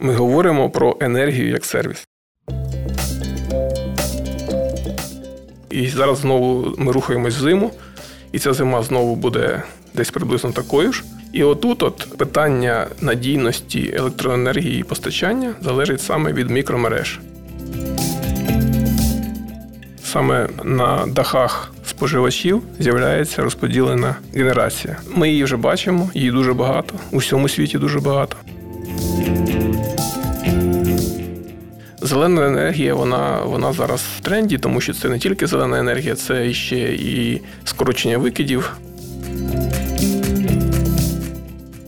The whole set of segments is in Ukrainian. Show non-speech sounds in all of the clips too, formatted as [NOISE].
ми говоримо про енергію як сервіс. І зараз знову ми рухаємось в зиму, і ця зима знову буде десь приблизно такою ж. І отут от питання надійності електроенергії і постачання залежить саме від мікромереж. Саме на дахах споживачів з'являється розподілена генерація. Ми її вже бачимо, її дуже багато, у всьому світі дуже багато. Зелена енергія, вона вона зараз в тренді, тому що це не тільки зелена енергія, це ще і скорочення викидів.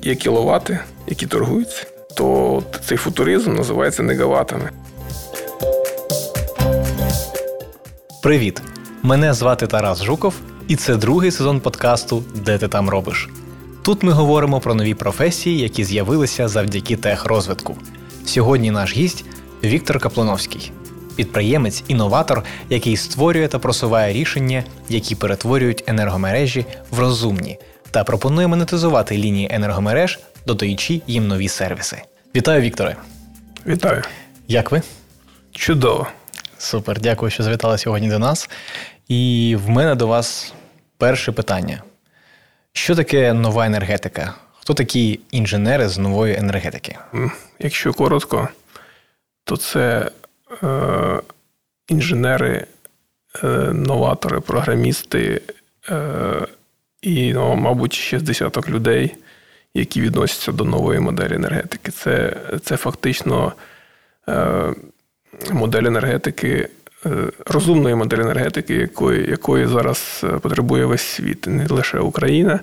Є кіловати, які торгуються, то цей футуризм називається негаватами. Привіт! Мене звати Тарас Жуков, і це другий сезон подкасту Де ти там робиш. Тут ми говоримо про нові професії, які з'явилися завдяки техрозвитку. Сьогодні наш гість Віктор Каплановський, підприємець, інноватор, який створює та просуває рішення, які перетворюють енергомережі в розумні, та пропонує монетизувати лінії енергомереж, додаючи їм нові сервіси. Вітаю, Вікторе! Вітаю! Як ви? Чудово! Супер, дякую, що завітали сьогодні до нас. І в мене до вас перше питання: що таке нова енергетика? Хто такі інженери з нової енергетики? Якщо коротко, то це е, інженери, е, новатори, програмісти е, і, ну, мабуть, ще з десяток людей, які відносяться до нової моделі енергетики. Це це фактично е, модель енергетики, е, розумної моделі енергетики, якої, якої зараз е, потребує весь світ, не лише Україна,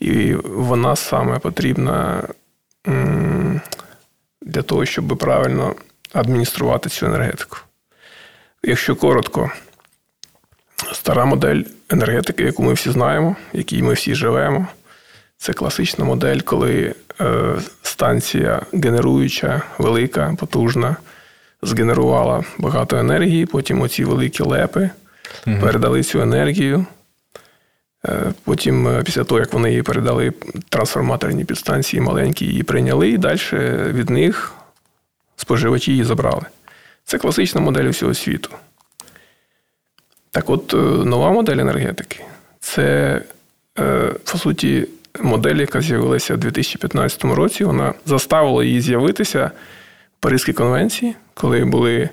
і вона саме потрібна. Для того, щоб правильно адмініструвати цю енергетику. Якщо коротко, стара модель енергетики, яку ми всі знаємо, в якій ми всі живемо, це класична модель, коли е, станція генеруюча, велика, потужна, згенерувала багато енергії, потім оці великі лепи угу. передали цю енергію. Е, потім, е, після того, як вони її передали, трансформаторні підстанції маленькі її прийняли, і далі від них споживачі її забрали. Це класична модель усього світу. Так от, е, нова модель енергетики це, е, по суті, модель, яка з'явилася в 2015 році. Вона заставила її з'явитися в Паризькій конвенції, коли були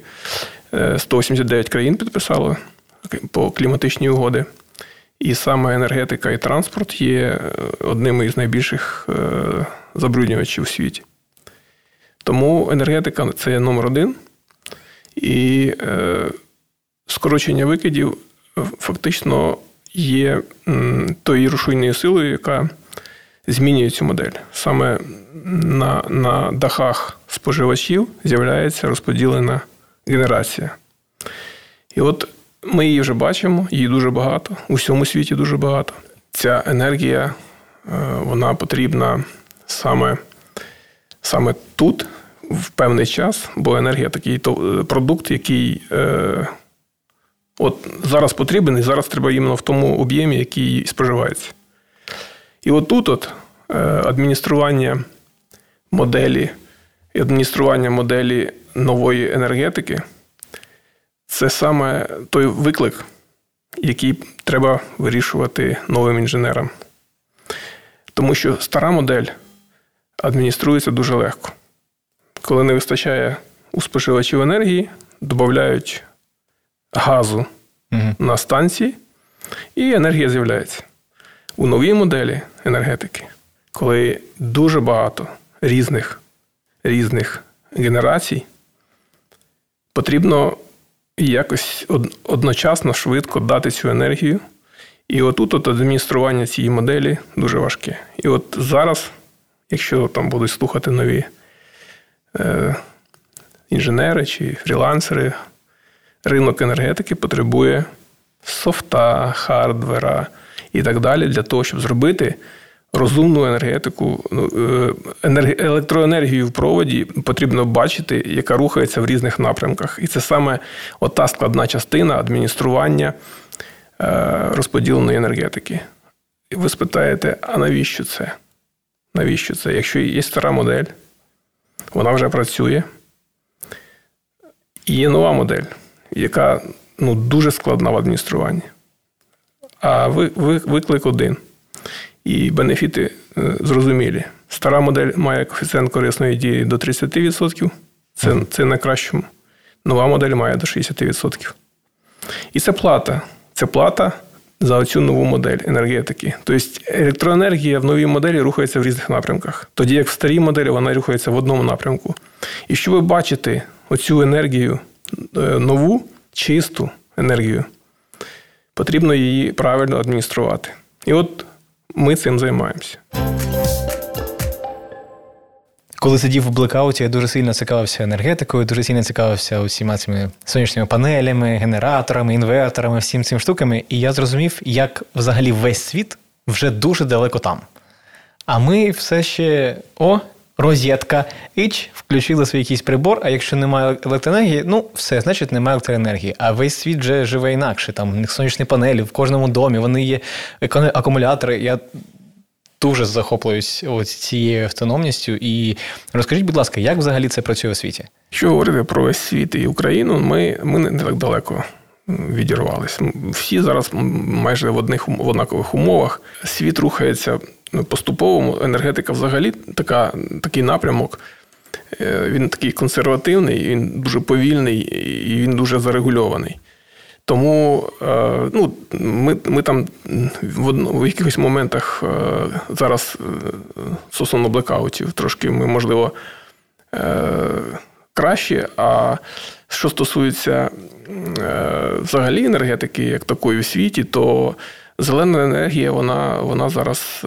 189 е, країн підписали по кліматичній угоди. І саме енергетика і транспорт є одним із найбільших забруднювачів у світі. Тому енергетика це номер один. І е, скорочення викидів фактично є тою рушійною силою, яка змінює цю модель. Саме на, на дахах споживачів з'являється розподілена генерація. І от ми її вже бачимо, її дуже багато, у всьому світі дуже багато. Ця енергія е, вона потрібна саме саме тут, в певний час, бо енергія такий е, продукт, який е, от зараз потрібен, і зараз треба іменно в тому об'ємі, який споживається. І отут от е, адміністрування моделі адміністрування моделі нової енергетики це саме той виклик, який треба вирішувати новим інженерам. Тому що стара модель адмініструється дуже легко. Коли не вистачає у споживачів енергії, додають газу угу. на станції, і енергія з'являється. У новій моделі енергетики, коли дуже багато різних різних генерацій, потрібно якось одночасно швидко дати цю енергію. І отут от адміністрування цієї моделі дуже важке. І от зараз якщо там будуть слухати нові інженери чи фрілансери, ринок енергетики потребує софта, хардвера і так далі для того, щоб зробити. Розумну енергетику, ну, е, електроенергію в проводі потрібно бачити, яка рухається в різних напрямках. І це саме ота складна частина адміністрування е, розподіленої енергетики. І ви спитаєте, а навіщо це? Навіщо це? Якщо є стара модель, Вона вже працює. І є нова модель, яка ну, дуже складна в адмініструванні. А виклик один. І бенефіти е, зрозумілі. Стара модель має коефіцієнт корисної дії до 30%. Це це найкращому. Нова модель має до 60%. І це плата. Це плата за цю нову модель енергетики. Тобто електроенергія в новій моделі рухається в різних напрямках. Тоді як в старій моделі вона рухається в одному напрямку. І щоб ви бачите оцю енергію е, нову, чисту енергію, потрібно її правильно адмініструвати. І от ми цим займаємося. Коли сидів в блекауті, я дуже сильно цікавився енергетикою, дуже сильно цікавився усіма цими сонячними панелями, генераторами, інверторами, всім цим штуками. І я зрозумів, як взагалі весь світ вже дуже далеко там. А ми все ще о, розетка, іч, включили свій якийсь прибор, а якщо немає електроенергії, ну все, значить немає електроенергії. А весь світ вже живе інакше. Там у них сонячні панелі в кожному домі, вони є акумулятори. Я дуже захоплююсь цією автономністю. І розкажіть, будь ласка, як взагалі це працює у світі? Що говорити про світ і Україну, ми ми не так далеко відірвались. Всі зараз майже в одних в однакових умовах. Світ рухається поступово. Енергетика взагалі така, такий напрямок. Е, він такий консервативний, він дуже повільний і він дуже зарегульований. Тому е, ну, ми ми там в якихось моментах е, зараз стосовно блекаутів трошки ми, можливо, краще. А що стосується взагалі енергетики, як такої в світі, то зелена енергія вона, вона зараз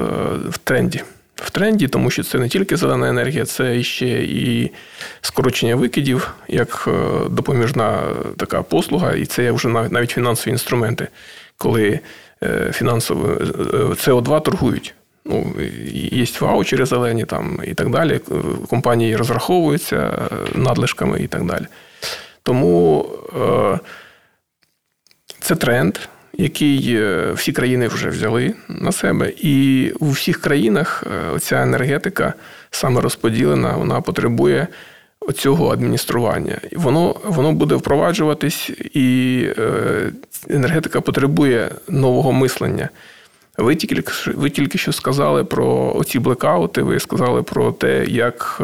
в тренді в тренді, тому що це не тільки зелена енергія, це ще і скорочення викидів, як е, допоміжна така послуга, і це вже навіть фінансові інструменти, коли е, фінансово е, СО2 торгують. Ну, Є ваучери зелені там і так далі. Компанії розраховуються надлишками і так далі. Тому це тренд який е, всі країни вже взяли на себе, і у всіх країнах е, ця енергетика саме розподілена, вона потребує оцього адміністрування. Воно воно буде впроваджуватись, і е, енергетика потребує нового мислення. Ви тільки ви тільки що сказали про оці блекаути, ви сказали про те, як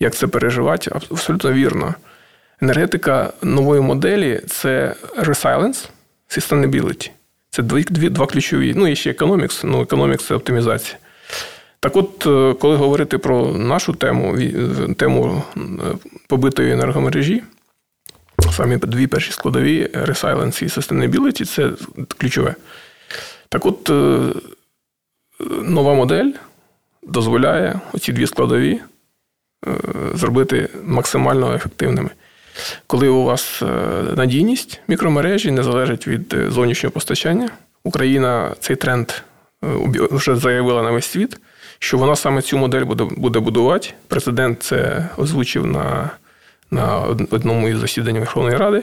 як це переживати. Абсолютно вірно. Енергетика нової моделі це resilience, sustainability. Це дві, дві, два ключові. Ну, і ще економікс, ну, економікс це оптимізація. Так от, е, коли говорити про нашу тему, тему е, побитої енергомережі, самі дві перші складові resilience і sustainability – це ключове. Так от, е, нова модель дозволяє оці дві складові зробити максимально ефективними коли у вас е, надійність мікромережі не залежить від е, зовнішнього постачання. Україна цей тренд е, вже заявила на весь світ, що вона саме цю модель буде буде будувати. Президент це озвучив на на одному із засідань Верховної Ради.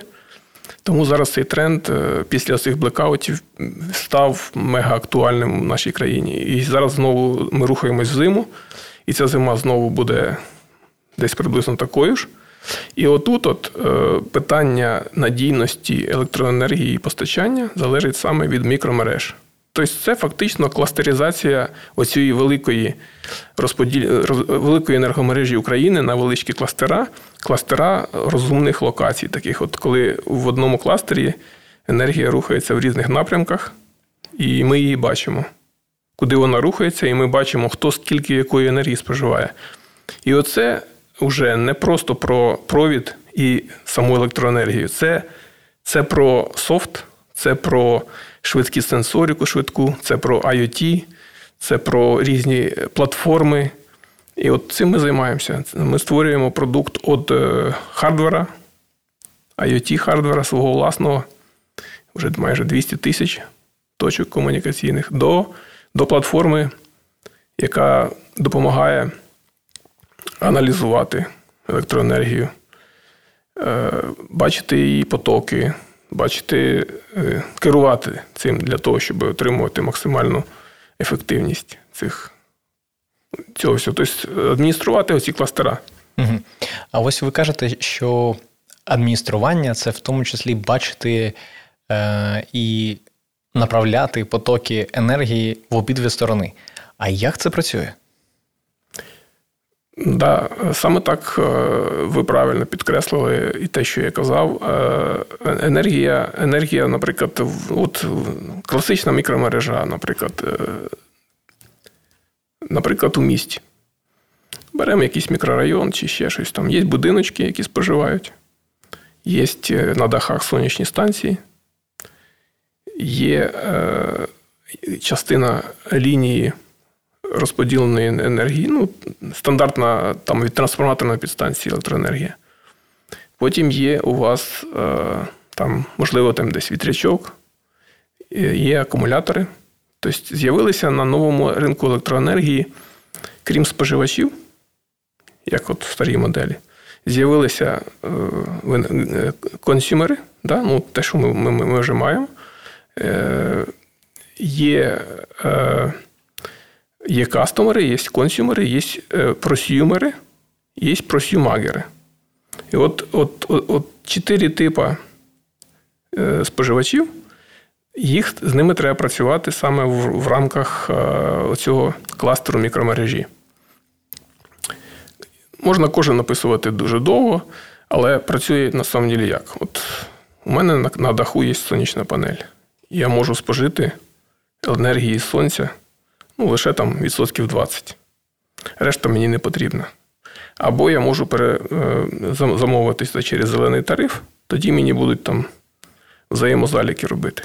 Тому зараз цей тренд після цих блекаутів став мега актуальним в нашій країні. І зараз знову ми рухаємось в зиму, і ця зима знову буде десь приблизно такою ж. І отут от е, питання надійності електроенергії і постачання залежить саме від мікромереж. Тобто це фактично кластеризація оцієї великої розподіл... великої енергомережі України на величкі кластера, кластера розумних локацій, таких, от коли в одному кластері енергія рухається в різних напрямках, і ми її бачимо, куди вона рухається, і ми бачимо, хто скільки якої енергії споживає. І оце вже не просто про провід і саму електроенергію. Це, Це про софт, це про швидкі сенсоріку швидку, це про IoT, це про різні платформи. І от цим ми займаємося. Ми створюємо продукт від е, хардвера, IoT хардвера свого власного, вже майже 200 тисяч точок комунікаційних, до, до платформи, яка допомагає аналізувати електроенергію, е, бачити її потоки, бачити, е, керувати цим для того, щоб отримувати максимальну ефективність цих цього всього. Тобто адмініструвати оці кластера. Угу. А ось ви кажете, що адміністрування це в тому числі бачити е, і направляти потоки енергії в обидві сторони. А як це працює? Да, саме так е, ви правильно підкреслили і те, що я казав. Е, енергія, енергія, наприклад, от класична мікромережа, наприклад, е, наприклад, у місті. Беремо якийсь мікрорайон чи ще щось там. Є будиночки, які споживають, є на дахах сонячні станції, є частина лінії розподіленої енергії, ну, стандартна там від трансформаторної підстанції електроенергія. Потім є у вас е, там, можливо, там десь вітрячок, є акумулятори. Тобто з'явилися на новому ринку електроенергії, крім споживачів, як от в старій моделі, з'явилися е, е, консюмери, да? ну, те, що ми ми, ми вже маємо. Є Є кастомери, є консюмери, є е, просюмери, є просюмагери. І от от, от, от чотири типи е, споживачів, їх з ними треба працювати саме в, в рамках е, цього кластеру мікромережі. Можна кожен написувати дуже довго, але працює на самом деле як? От У мене на даху є сонячна панель. Я можу спожити енергії сонця ну, лише там відсотків 20. Решта мені не потрібна. Або я можу е, замовитися через зелений тариф, тоді мені будуть там взаємозаліки робити.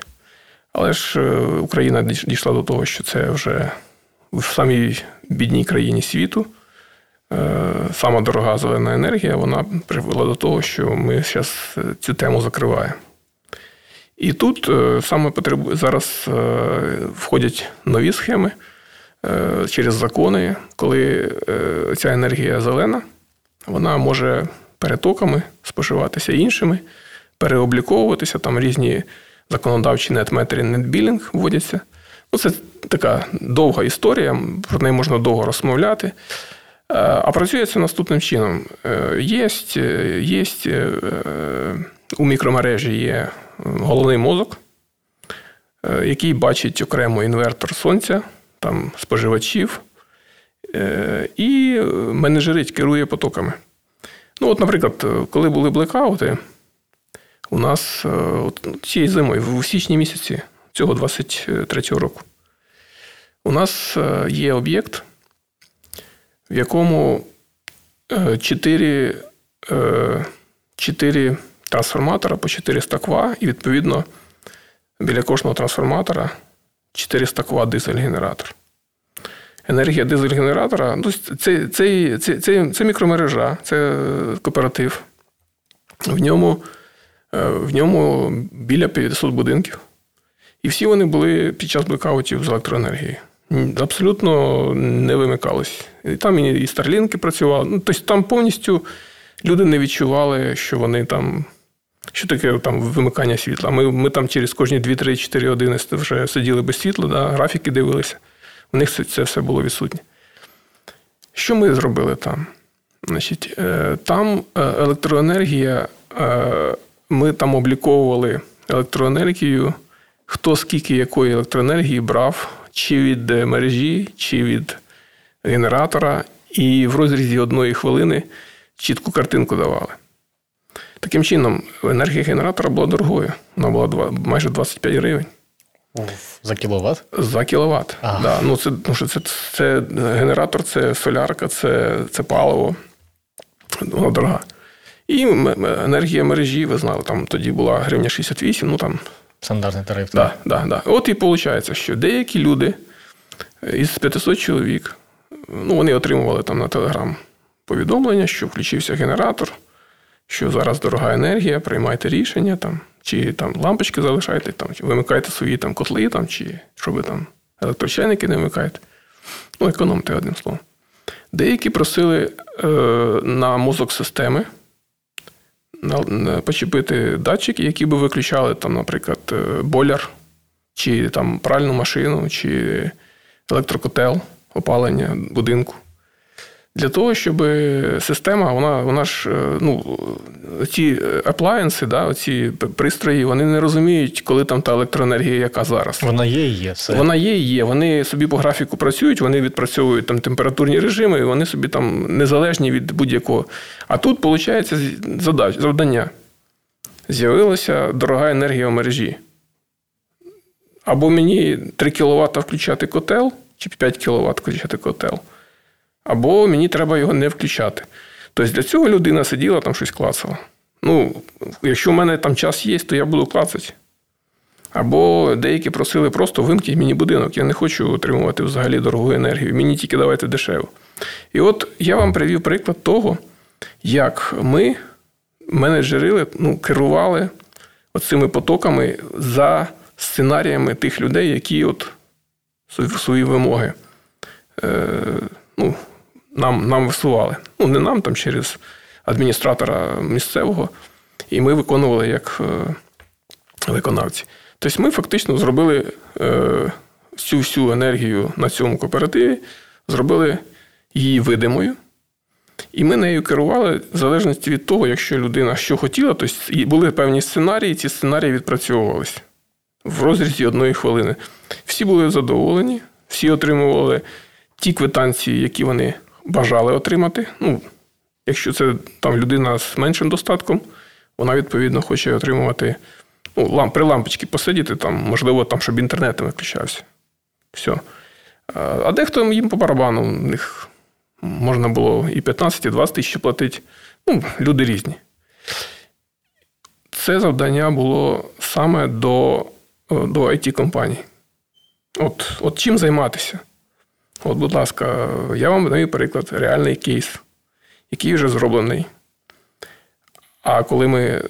Але ж е, Україна дійшла до того, що це вже в самій бідній країні світу. Е, сама дорога зелена енергія, вона привела до того, що ми зараз цю тему закриваємо. І тут саме потребує зараз входять нові схеми. Е, через закони, коли е, ця енергія зелена, вона може перетоками споживатися іншими, переобліковуватися, там різні законодавчі нетметрі, нетбілінг вводяться. Ну, Це така довга історія, про неї можна довго розмовляти. Е, а працює це наступним чином. Є, є у мікромережі є головний мозок, який бачить окремо інвертор сонця там споживачів, е, і менеджерить керує потоками. Ну, от, наприклад, коли були блекаути, у нас е, от, цієї зимою, в січні місяці цього 23-го року, у нас е, є об'єкт, в якому 4 4 трансформатора по 400 ква, і відповідно біля кожного трансформатора 400 кВт дизель-генератор. Енергія дизель-генератора ну, це, це, це, це, мікромережа, це кооператив. В ньому е, в ньому біля 500 будинків. І всі вони були під час блекаутів з електроенергією. Абсолютно не вимикались. І Там і старлінки працювали. Ну, Тобто там повністю люди не відчували, що вони там що таке там вимикання світла? Ми ми там через кожні 2-3-4 години вже сиділи без світла, да, графіки дивилися. У них це все було відсутнє. Що ми зробили там? Значить, е, Там е, електроенергія, е, ми там обліковували електроенергію, хто скільки якої електроенергії брав, чи від мережі, чи від генератора, і в розрізі одної хвилини чітку картинку давали. Таким чином, енергія генератора була дорогою. Вона була майже 25 гривень. За кіловат? За кіловат. Ага. Да. Ну, це, ну, це, це генератор, це солярка, це це паливо. Вона дорога. І енергія мережі, ви знали, там тоді була гривня 68, ну там. Стандартний тариф. Да, да, да. От і виходить, що деякі люди із 500 чоловік, ну, вони отримували там на телеграм повідомлення, що включився генератор що зараз дорога енергія, приймайте рішення, там, чи там лампочки залишайте, там, чи вимикайте свої там, котли, там, чи що там електрочайники не вимикаєте. Ну, економте одним словом. Деякі просили е, на мозок системи на, на, почепити датчики, які би виключали, там, наприклад, е, боляр, чи там пральну машину, чи електрокотел, опалення будинку. Для того, щоб система, вона вона ж, ну, ці аплаєнси, да, ці пристрої, вони не розуміють, коли там та електроенергія, яка зараз. Вона є і є. все. Вона є і є. Вони собі по графіку працюють, вони відпрацьовують там температурні режими, і вони собі там незалежні від будь-якого. А тут, виходить, завдання. З'явилася дорога енергія в мережі. Або мені 3 кВт включати котел, чи 5 кВт включати котел, або мені треба його не включати. Тобто для цього людина сиділа там щось клацала. Ну, якщо в мене там час є, то я буду клацати. Або деякі просили просто вимкніть мені будинок. Я не хочу отримувати взагалі дорогу енергію. Мені тільки давайте дешево. І от я вам привів приклад того, як ми, менеджери, ну, керували цими потоками за сценаріями тих людей, які от свої вимоги е, ну, нам нам висували. Ну, не нам, там через адміністратора місцевого, і ми виконували як е, виконавці. Тобто ми фактично зробили е, всю всю енергію на цьому кооперативі, зробили її видимою. І ми нею керували в залежності від того, якщо людина що хотіла, то були певні сценарії, ці сценарії відпрацьовувалися в розрізі одної хвилини. Всі були задоволені, всі отримували ті квитанції, які вони бажали отримати. Ну, Якщо це там людина з меншим достатком, вона відповідно хоче отримувати ну, ламп, при лампочці посидіти, там, можливо, там, щоб інтернет не виключався. Все. А дехто їм по барабану, у них можна було і 15, і 20 тисяч платити. Ну, люди різні. Це завдання було саме до до it компаній От, От чим займатися? От, будь ласка, я вам даю приклад, реальний кейс, який вже зроблений. А коли ми е,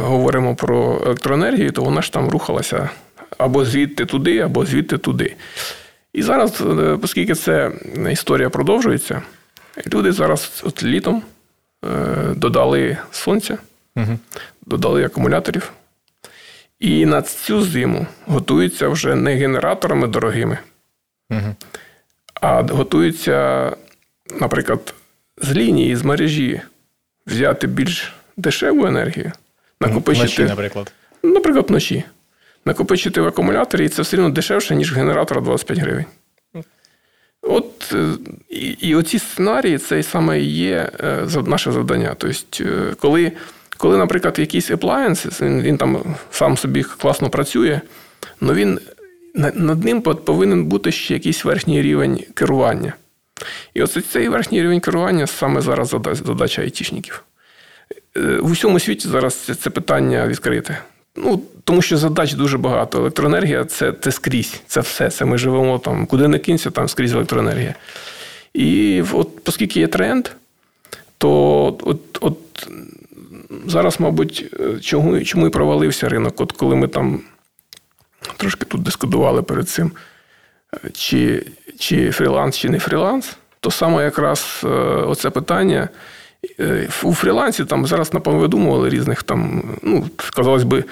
говоримо про електроенергію, то вона ж там рухалася або звідти туди, або звідти туди. І зараз, е, оскільки ця історія продовжується, люди зараз от літом е, додали сонця, угу. додали акумуляторів. І на цю зиму готуються вже не генераторами дорогими, угу. А готуються, наприклад, з лінії, з мережі взяти більш дешеву енергію, накопичити. Вночі, наприклад. Наприклад, вночі. Накопичити в акумуляторі, і це все одно дешевше, ніж генератор 25 гривень. От е, і, і оці сценарії це саме і є е, наше завдання. Тобто, е, коли коли, наприклад, якийсь appliance, він, він там сам собі класно працює, але він над ним повинен бути ще якийсь верхній рівень керування. І ось цей верхній рівень керування саме зараз задача айтішників. В усьому світі зараз це питання відкрите. Ну, Тому що задач дуже багато. Електроенергія це це скрізь, це все. Це ми живемо там, куди не кинься, там скрізь електроенергія. І от, оскільки є тренд, то от, от зараз, мабуть, чому чому і провалився ринок, от коли ми там трошки тут дискутували перед цим, чи чи фріланс, чи не фріланс, то саме якраз е, оце питання. Е, у фрілансі там зараз, напевно, видумували різних там, ну, казалось би,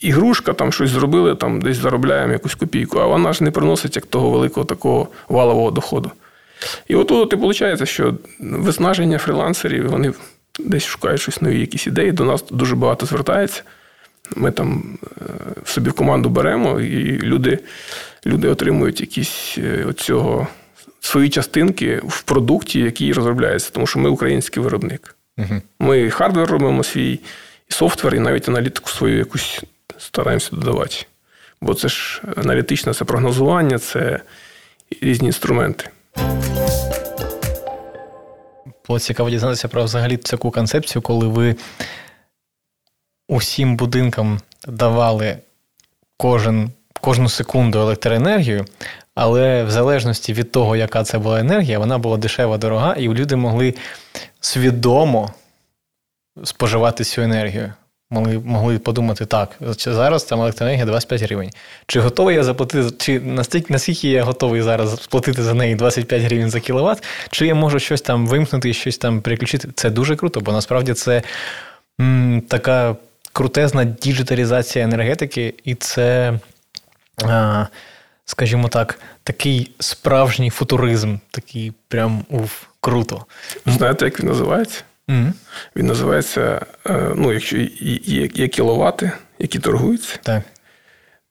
ігрушка, там щось зробили, там десь заробляємо якусь копійку, а вона ж не приносить як того великого такого валового доходу. І от і виходить, що виснаження фрілансерів, вони десь шукають щось нові якісь ідеї. До нас дуже багато звертається. Ми там е, собі в команду беремо, і люди люди отримують якісь е, оцього, свої частинки в продукті, який розробляється, тому що ми український виробник. Угу. Ми hardware робимо свій, і software, і навіть аналітику свою якусь стараємося додавати. Бо це ж аналітичне це прогнозування, це різні інструменти. Було цікаво дізнатися про взагалі таку концепцію, коли ви усім будинкам давали кожен, кожну секунду електроенергію, але в залежності від того, яка це була енергія, вона була дешева, дорога, і люди могли свідомо споживати цю енергію могли могли подумати, так, зараз там електроенергія 25 гривень. Чи готовий я заплатити, чи настільки, наскільки я готовий зараз сплатити за неї 25 гривень за кіловат, чи я можу щось там вимкнути, щось там переключити? Це дуже круто, бо насправді це м, така крутезна діджиталізація енергетики, і це. Скажімо так, такий справжній футуризм, такий прям уф, круто. Знаєте, як він називається? Mm-hmm. Він називається, е, ну, якщо є, є кіловати, які торгуються, так.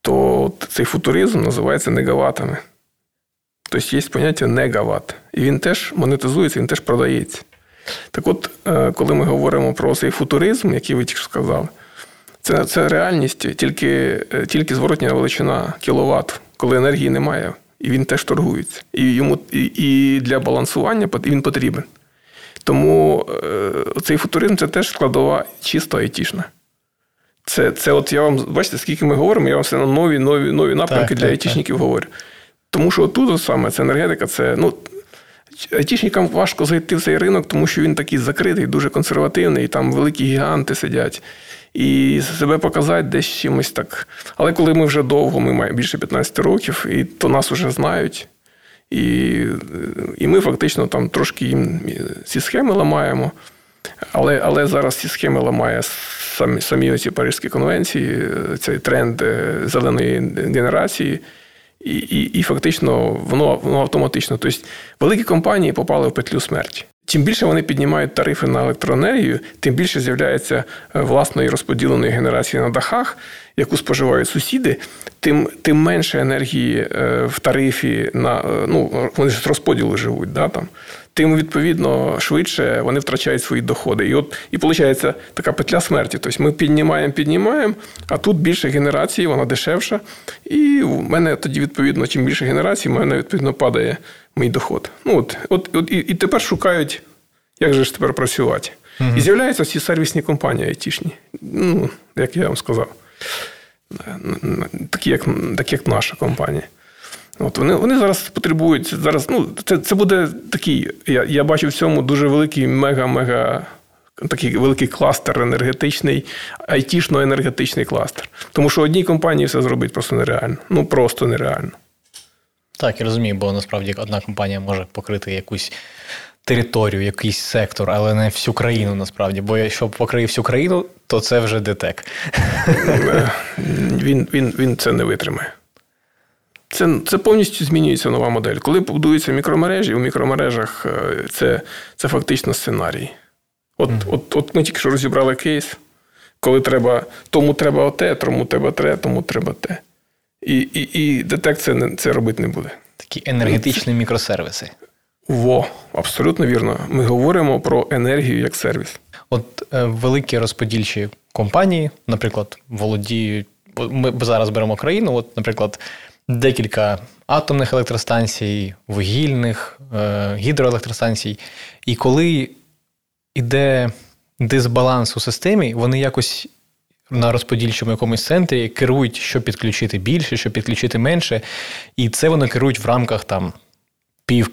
то цей футуризм називається негаватами. Тобто є поняття негават. І він теж монетизується, він теж продається. Так от, е, коли ми говоримо про цей футуризм, який ви тільки сказали, це це реальність, тільки е, тільки зворотня величина кіловат, коли енергії немає, і він теж торгується. І йому і, і для балансування він потрібен. Тому е, цей футуризм це теж складова чисто айтішна. Це це от я вам бачите, скільки ми говоримо, я вам все на нові нові нові напрямки так, для айтішників говорю. Тому що тут саме це енергетика, це ну, айтішникам важко зайти в цей ринок, тому що він такий закритий, дуже консервативний, і там великі гіганти сидять. І себе показати десь чимось так. Але коли ми вже довго, ми маємо більше 15 років, і то нас вже знають. І і ми фактично там трошки їм ці схеми ламаємо. Але але зараз ці схеми ламає самі самі ці Парижські конвенції, цей тренд е, зеленої генерації. І і, і фактично воно воно автоматично. Тобто великі компанії попали в петлю смерті. Чим більше вони піднімають тарифи на електроенергію, тим більше з'являється е, власної розподіленої генерації на дахах, яку споживають сусіди, тим тим менше енергії е, в тарифі на е, ну вони ж з розподілу живуть, да, там, тим відповідно швидше вони втрачають свої доходи. І от і виходить така петля смерті. Тобто ми піднімаємо, піднімаємо, а тут більше генерації, вона дешевша. І в мене тоді, відповідно, чим більше генерацій, в мене відповідно падає мій доход. Ну от, от, от і, і тепер шукають, як же ж тепер працювати. Угу. І з'являються всі сервісні компанії айтішні, ну, як я вам сказав, такі, як такі, як наша компанія. От Вони вони зараз потребують. зараз, ну, Це це буде такий, я я бачу в цьому дуже великий мега-мега такий великий кластер енергетичний, айтішно-енергетичний кластер. Тому що одній компанії все зробити просто нереально. Ну просто нереально. Так, я розумію, бо насправді одна компанія може покрити якусь територію, якийсь сектор, але не всю країну насправді. Бо якщо покриє всю країну, то це вже ДТЕК. Він, він, Він це не витримає. Це це повністю змінюється нова модель. Коли будуються мікромережі, у мікромережах е, це це фактично сценарій. От mm-hmm. от, от ми тільки що розібрали кейс, коли треба, тому треба оте, тому треба те, тому треба те. І і, і детект це, це робити не буде. Такі енергетичні мікросервіси. Во, абсолютно вірно. Ми говоримо про енергію як сервіс. От е, великі розподільчі компанії, наприклад, володіють. Ми зараз беремо країну, от, наприклад, декілька атомних електростанцій, вугільних, е, гідроелектростанцій. І коли йде дисбаланс у системі, вони якось на розподільчому якомусь центрі керують, що підключити більше, що підключити менше. І це вони керують в рамках там пів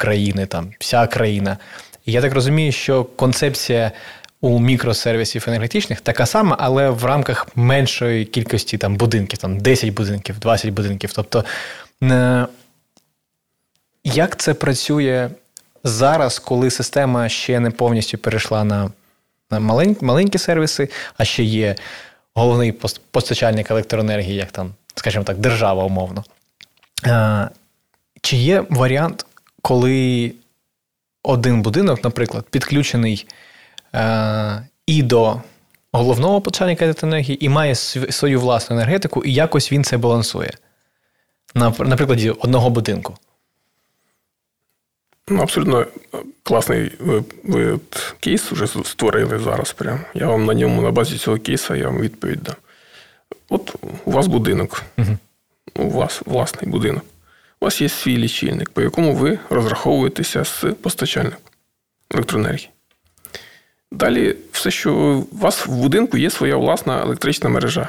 там вся країна. І я так розумію, що концепція. У мікросервісів енергетичних така сама, але в рамках меншої кількості там будинків, там 10 будинків, 20 будинків. Тобто, е, як це працює зараз, коли система ще не повністю перейшла на маленькі, сервіси, а ще є головний постачальник електроенергії, як там, скажімо так, держава умовно. Е, чи є варіант, коли один будинок, наприклад, підключений і до головного постачальника електроенергії, і має свою власну енергетику, і якось він це балансує? На, на прикладі одного будинку. Ну, Абсолютно класний ви, ви кейс вже створили зараз. Прямо. Я вам на ньому, на базі цього кейсу, я вам відповідь дам. От у вас будинок, угу. у вас власний будинок. У вас є свій лічильник, по якому ви розраховуєтеся з постачальником електроенергії. Далі, все, що у вас в будинку є своя власна електрична мережа.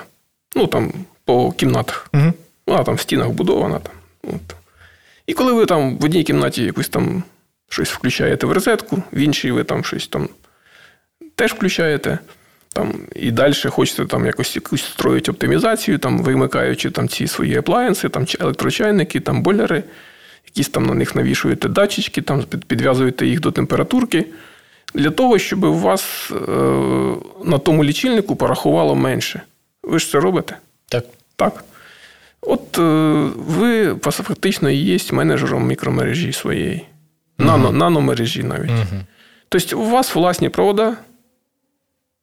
Ну, там, по кімнатах. Угу. Вона там в стінах вбудована. Там. От. І коли ви там в одній кімнаті якусь там щось включаєте в розетку, в іншій ви там щось там теж включаєте. Там, І далі хочете там якось якусь строїти оптимізацію, там, вимикаючи там ці свої аплаєнси, там електрочайники, там бойлери, якісь там на них навішуєте датчички, там підв'язуєте їх до температурки. Для того, щоб у вас е, на тому лічильнику порахувало менше. Ви ж це робите? Так. Так. От ви фактично є менеджером мікромережі своєї, Нано, наномережі навіть. Угу. Тобто, у вас власні провода,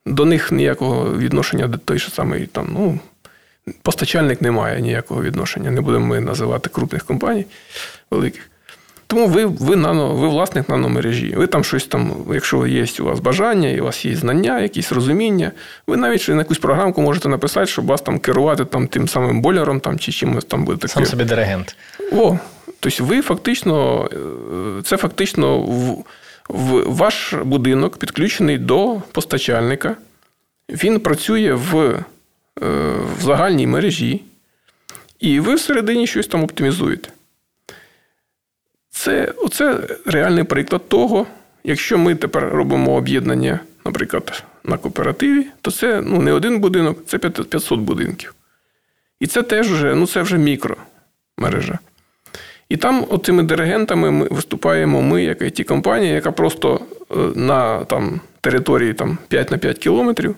до них ніякого відношення до той, що самий там, ну, постачальник не має ніякого відношення. Не будемо ми називати крупних компаній великих. Тому ви ви, нано, ви власник наномережі. Ви там щось там, якщо є у вас бажання, і у вас є знання, якісь розуміння, ви навіть на якусь програмку можете написати, щоб вас там керувати там, тим самим бойлером там, чи чимось там буде таке. Сам собі диригент. О, тобто ви фактично, е, це фактично в, в ваш будинок підключений до постачальника. Він працює в, е, в загальній мережі, і ви всередині щось там оптимізуєте. Це оце реальний приклад того, якщо ми тепер робимо об'єднання, наприклад, на кооперативі, то це ну, не один будинок, це 500 будинків. І це теж вже, ну, це вже мікромережа. І там оцими диригентами ми виступаємо ми, як it компанія яка просто е, на там, території там, 5 на 5 кілометрів,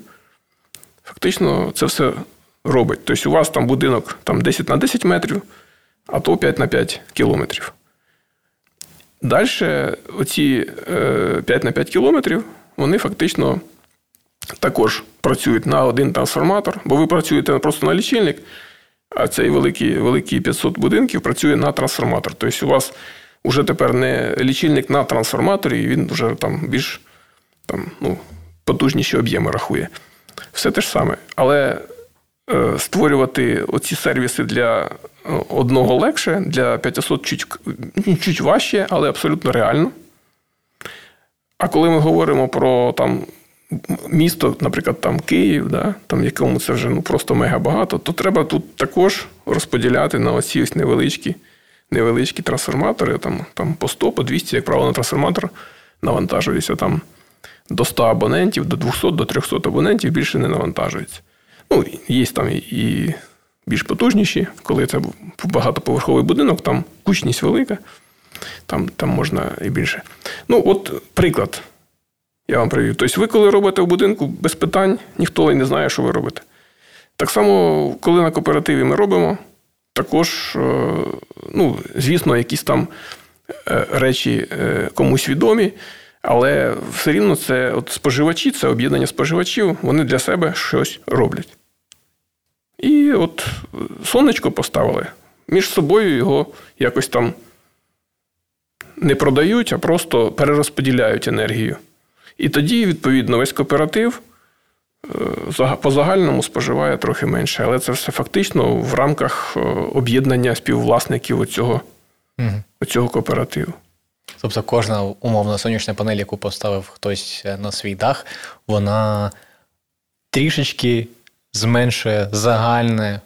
фактично це все робить. Тобто у вас там будинок там, 10 на 10 метрів, а то 5 на 5 кілометрів. Далі оці 5 е, на 5 кілометрів, вони фактично також працюють на один трансформатор, бо ви працюєте просто на лічильник, а цей великий великий 500 будинків працює на трансформатор. Тобто у вас вже тепер не лічильник на трансформаторі, і він вже там більш там, ну, потужніші об'єми рахує. Все те ж саме. Але е, створювати оці сервіси для одного легше, для 500 чуть, чуть важче, але абсолютно реально. А коли ми говоримо про там, місто, наприклад, там Київ, да, там якому це вже ну, просто мега багато, то треба тут також розподіляти на оці ось невеличкі невеличкі трансформатори, там там по 100, по 200, як правило, на трансформатор навантажується там до 100 абонентів, до 200, до 300 абонентів більше не навантажується. Ну, Є там і більш потужніші, коли це багатоповерховий будинок, там кучність велика, там там можна і більше. Ну, от приклад. Я вам привів. Тобто, ви, коли робите в будинку без питань, ніхто і не знає, що ви робите. Так само, коли на кооперативі ми робимо, також, е, ну, звісно, якісь там е, речі е, комусь відомі, але все рівно це от споживачі, це об'єднання споживачів, вони для себе щось роблять. І от сонечко поставили. Між собою його якось там не продають, а просто перерозподіляють енергію. І тоді, відповідно, весь кооператив е, по загальному споживає трохи менше. Але це все фактично в рамках е, об'єднання співвласників оцього, угу. оцього кооперативу. Тобто кожна умовна сонячна панель, яку поставив хтось на свій дах, вона трішечки зменшує загальне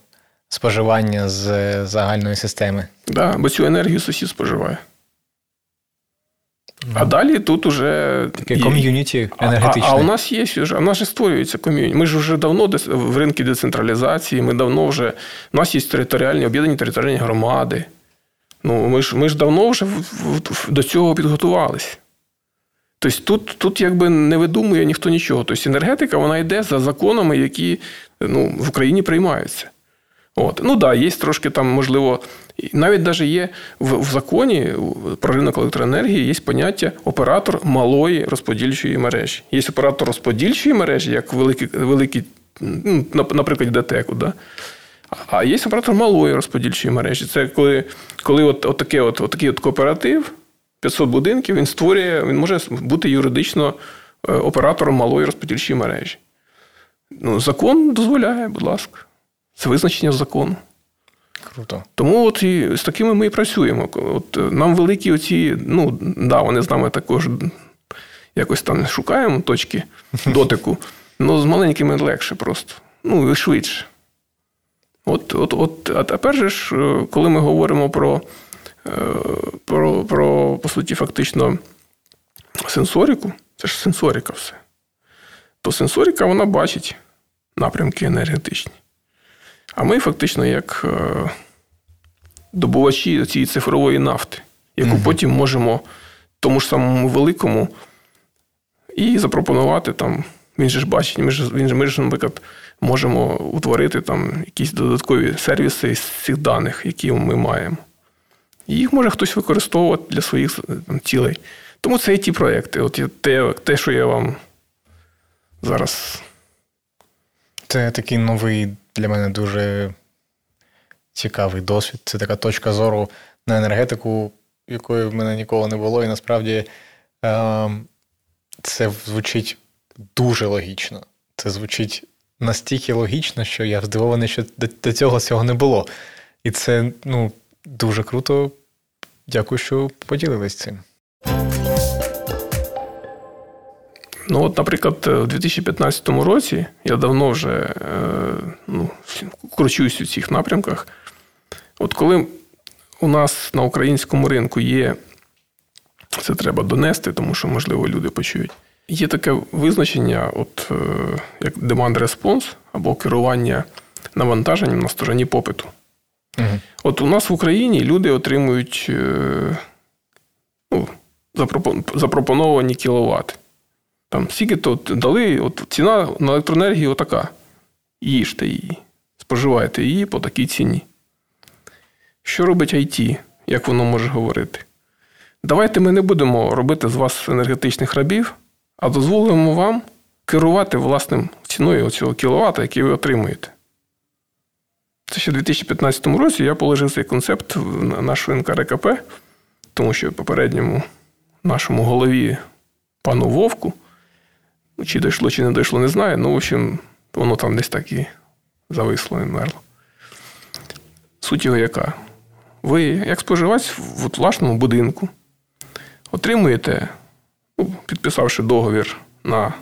споживання з загальної системи. Так, да, бо цю енергію сусід споживає. А далі тут уже таке ком'юніті енергетичне. А, а, а у нас є вже, у нас же створюється ком'юніті. Ми ж вже давно в ринку децентралізації, ми давно вже. У нас є територіальні об'єднані територіальні громади. Ну, Ми ж ми ж давно вже до цього підготувалися. Тобто тут тут якби не видумує ніхто нічого. Тобто енергетика вона йде за законами, які ну, в Україні приймаються. От. Ну так, да, є трошки там, можливо, навіть навіть є в, в законі про ринок електроенергії є поняття оператор малої розподільчої мережі. Є оператор розподільчої мережі, як великий, великий ну, наприклад, ДТЕКу. Да? А є оператор малої розподільчої мережі. Це коли коли от, от, таке, от, от такий от кооператив, 500 будинків, він створює, він може бути юридично е, оператором малої розподільчої мережі. Ну, Закон дозволяє, будь ласка. Це визначення закону. Круто. Тому от і з такими ми і працюємо. От е, Нам великі оці, ну, да, вони з нами також якось там шукаємо точки [LAUGHS] дотику, але з маленькими легше просто. Ну, і швидше. От, от, от, А тепер же ж, е, коли ми говоримо про, про, про по суті, фактично сенсоріку, це ж сенсорика все, то сенсорика вона бачить напрямки енергетичні. А ми фактично як е, добувачі цієї цифрової нафти, яку угу. потім можемо тому ж самому великому і запропонувати там Він же ж бачить, ми ж, він, ми ж, наприклад, можемо утворити там якісь додаткові сервіси з цих даних, які ми маємо. І їх може хтось використовувати для своїх там, цілей. Тому це і ті проекти. От те, те, що я вам зараз. Це такий новий для мене дуже цікавий досвід. Це така точка зору на енергетику, якої в мене ніколи не було. І насправді е, це звучить дуже логічно. Це звучить настільки логічно, що я здивований, що до цього цього не було. І це ну, дуже круто. Дякую, що поділились цим. Ну, от, наприклад, у 2015 році я давно вже е, ну, кручусь у цих напрямках. От коли у нас на українському ринку є, це треба донести, тому що, можливо, люди почують. Є таке визначення, от, е, як demand response або керування навантаженням на стороні попиту. Угу. От у нас в Україні люди отримують е, ну, запропоновані кіловати. Там скільки то дали, от ціна на електроенергію отака. Їжте її, споживайте її по такій ціні. Що робить IT, як воно може говорити? Давайте ми не будемо робити з вас енергетичних рабів, а дозволимо вам керувати власним ціною цього кіловата, який ви отримуєте. Це ще в 2015 році я положив цей концепт в нашу НКРКП, тому що попередньому нашому голові пану Вовку. Ну, чи дійшло, чи не дійшло, не знаю. Ну, в общем, воно там десь так і зависло і мерло. Суть його яка? Ви, як споживач в власному будинку, отримуєте, ну, підписавши договір на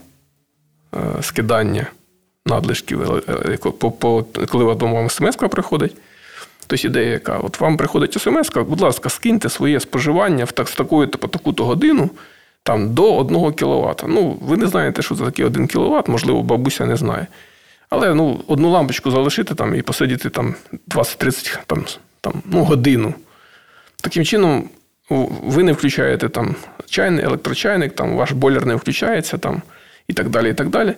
е, скидання надлишків, коли вам смс приходить. Тобто ідея, яка от вам приходить смс, будь ласка, скиньте своє споживання в так, з такою-то по таку-то годину там до 1 кВт. Ну, ви не знаєте, що це таке 1 кВт, можливо, бабуся не знає. Але ну, одну лампочку залишити там і посидіти там 20-30 там, там, ну, годину. Таким чином, ви не включаєте там чайний, електрочайник, там ваш бойлер не включається там, і так далі. І так далі.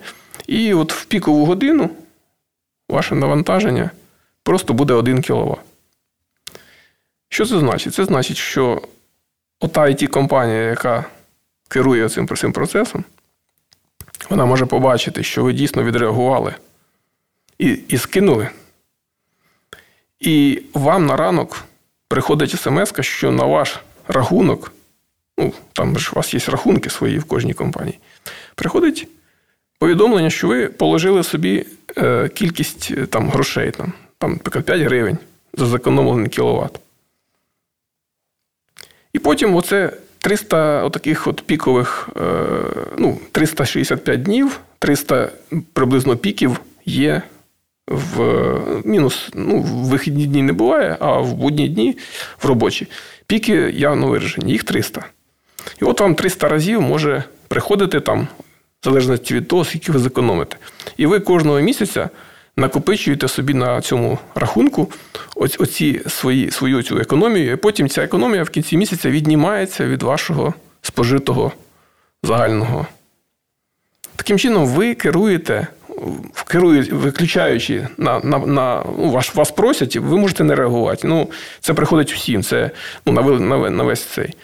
І от в пікову годину ваше навантаження просто буде 1 кВт. Що це значить? Це значить, що ота it компанія яка керує цим цим процесом, вона може побачити, що ви дійсно відреагували і, і скинули. І вам на ранок приходить смс, що на ваш рахунок, ну, там ж у вас є рахунки свої в кожній компанії, приходить повідомлення, що ви положили собі е, кількість е, там, грошей, там, там, наприклад, 5 гривень за зекономлений кіловат. І потім оце 300 отаких от пікових, е, ну, 365 днів, 300 приблизно піків є в мінус. Ну, в вихідні дні не буває, а в будні дні в робочі. Піки явно виражені, їх 300. І от вам 300 разів може приходити там, в залежності від того, скільки ви зекономите. І ви кожного місяця накопичуєте собі на цьому рахунку оці свої, свою цю економію, і потім ця економія в кінці місяця віднімається від вашого спожитого загального. Таким чином, ви керуєте, керуєте виключаючи на на, на ну, вас, вас просять, ви можете не реагувати. Ну, Це приходить всім, це ну, на, на, на весь цей.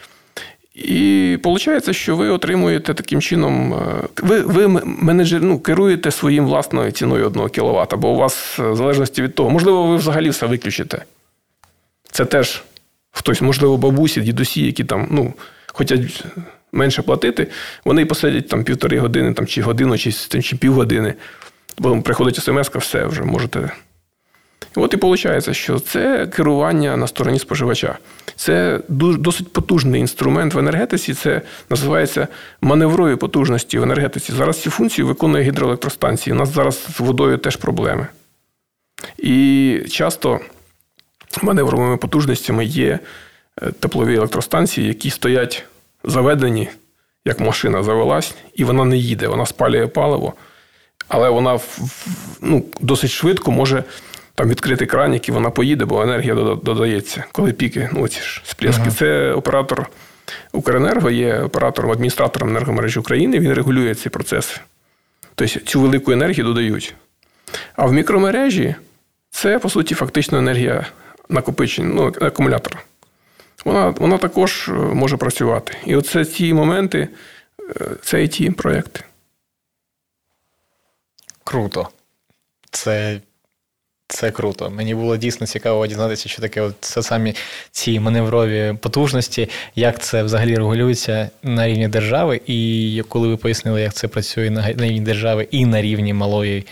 І виходить, що ви отримуєте таким чином, е, ви ви менеджер, ну, керуєте своїм власною ціною 1 кВт, бо у вас, е, в залежності від того, можливо, ви взагалі все виключите. Це теж хтось, можливо, бабусі, дідусі, які там ну, хочуть менше платити, вони посидять там півтори години там, чи годину, чи, чи півгодини. Бо приходить смс, все вже можете. От і виходить, що це керування на стороні споживача. Це досить потужний інструмент в енергетиці. Це називається маневрові потужності в енергетиці. Зараз ці функції виконує гідроелектростанції. У нас зараз з водою теж проблеми. І часто маневровими потужностями є е, теплові електростанції, які стоять заведені, як машина завелась, і вона не їде, вона спалює паливо, але вона ну, досить швидко може там відкрити кранік і вона поїде, бо енергія додається, коли піки, ну ці ж сплески. Ага. Це оператор Укренерго, є оператором, адміністратором енергомережі України, він регулює ці процеси. Тобто цю велику енергію додають. А в мікромережі це, по суті, фактично енергія накопичення, ну, акумулятора. Вона вона також може працювати. І оце ті моменти, це і ті проєкти. Круто. Це це круто. Мені було дійсно цікаво дізнатися, що таке от це самі ці маневрові потужності, як це взагалі регулюється на рівні держави. І коли ви пояснили, як це працює на рівні держави і на рівні малої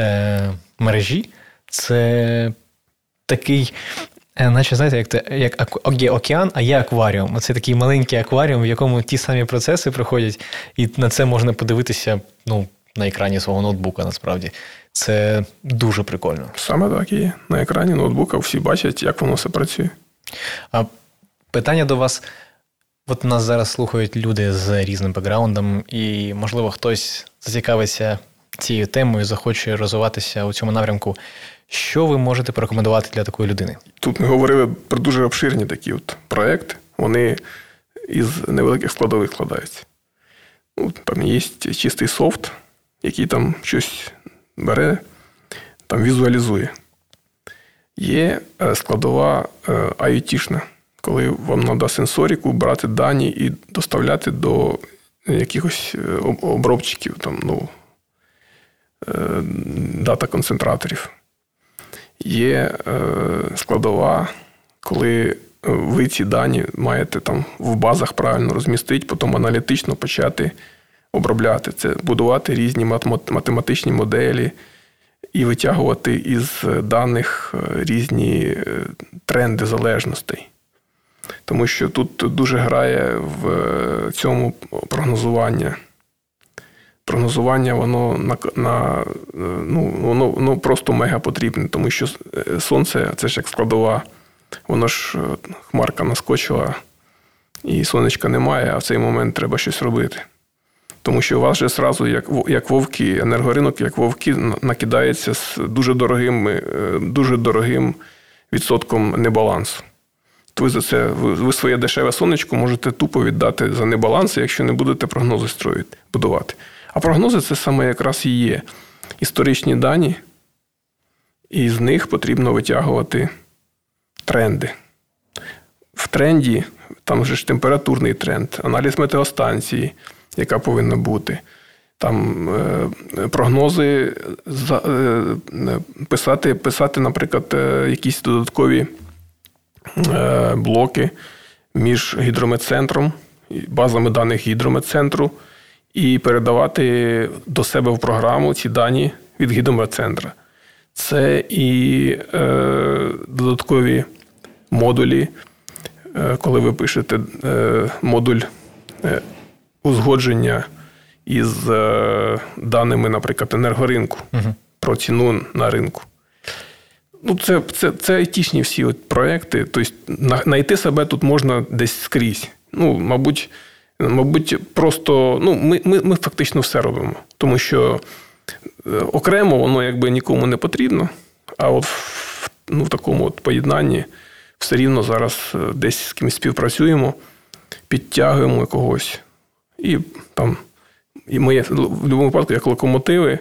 е, мережі, це такий. Е, наче, знаєте, як це як є океан, а є акваріум. Оце такий маленький акваріум, в якому ті самі процеси проходять, і на це можна подивитися ну, на екрані свого ноутбука, насправді. Це дуже прикольно. Саме так і. На екрані ноутбука всі бачать, як воно все працює. А питання до вас: от нас зараз слухають люди з різним бекграундом, і, можливо, хтось зацікавиться цією темою, захоче розвиватися у цьому напрямку. Що ви можете порекомендувати для такої людини? Тут ми говорили про дуже обширні такі от проекти. Вони із невеликих складових складаються. Ну, Там є чистий софт, який там щось бере, там візуалізує. Є е, складова IoT-шна, е, коли вам треба сенсоріку брати дані і доставляти до якихось е, обробчиків, там, ну, дата-концентраторів. Є складова, коли ви ці дані маєте там в базах правильно розмістити, потім аналітично почати обробляти це, будувати різні математичні моделі і витягувати із даних е, різні е, тренди залежностей. Тому що тут дуже грає в е, цьому прогнозування. Прогнозування, воно на, на ну, воно, воно просто мега потрібне, тому що сонце це ж як складова, воно ж хмарка наскочила, і сонечка немає, а в цей момент треба щось робити. Тому що у вас же зразу, як як вовки, енергоринок, як вовки, накидається з дуже дорогим е, дуже дорогим відсотком небалансу. То ви за це ви своє дешеве сонечко можете тупо віддати за небаланси, якщо не будете прогнози строїти, будувати. А прогнози це саме якраз і є історичні дані, і з них потрібно витягувати тренди. В тренді, там же ж температурний тренд, аналіз метеостанції яка повинна бути. Там е, прогнози е, писати, писати, наприклад, е, якісь додаткові блоки між гідрометцентром, базами даних гідрометцентру, і передавати до себе в програму ці дані від гідрометцентра. Це і додаткові модулі, коли ви пишете модуль узгодження із е, даними, наприклад, енергоринку угу. про ціну на ринку. Ну, Це це, це айтішні всі от проекти. Тобто, знайти себе тут можна десь скрізь. Ну, Мабуть, мабуть, просто ну, ми, ми, ми фактично все робимо. Тому що е, окремо воно якби нікому не потрібно, а от в, ну, в такому от поєднанні все рівно зараз е, десь з кимось співпрацюємо, підтягуємо когось. І там і ми в будь-якому випадку, як локомотиви,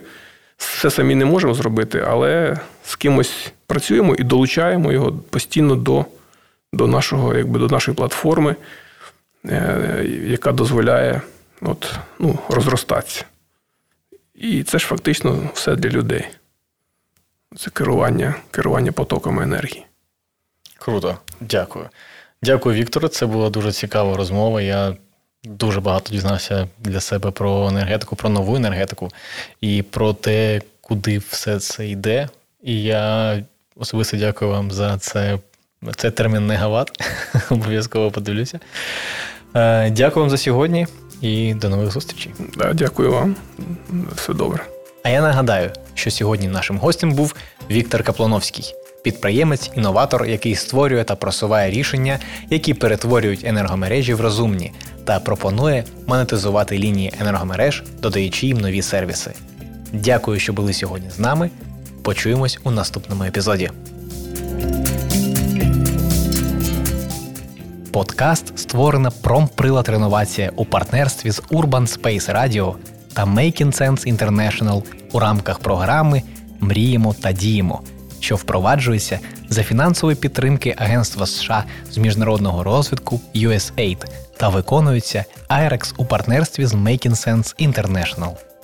все самі не можемо зробити, але з кимось працюємо і долучаємо його постійно до до, нашого, якби, до нашої платформи, е, яка дозволяє от, ну, розростатися. І це ж фактично все для людей. Це керування, керування потоками енергії. Круто, дякую. Дякую, Вікторе. Це була дуже цікава розмова. Я дуже багато дізнався для себе про енергетику, про нову енергетику і про те, куди все це йде. І я особисто дякую вам за це. Це термін негават. [LAUGHS] Обов'язково подивлюся. Е, дякую вам за сьогодні і до нових зустрічей. Да, Дякую вам. Все добре. А я нагадаю, що сьогодні нашим гостем був Віктор Каплановський підприємець, інноватор, який створює та просуває рішення, які перетворюють енергомережі в розумні, та пропонує монетизувати лінії енергомереж, додаючи їм нові сервіси. Дякую, що були сьогодні з нами. Почуємось у наступному епізоді. Подкаст створена промприлад реновація у партнерстві з Urban Space Radio та Making Sense International у рамках програми Мріємо та діємо, що впроваджується за фінансової підтримки Агентства США з міжнародного розвитку USAID та виконується IREX у партнерстві з Making Sense International.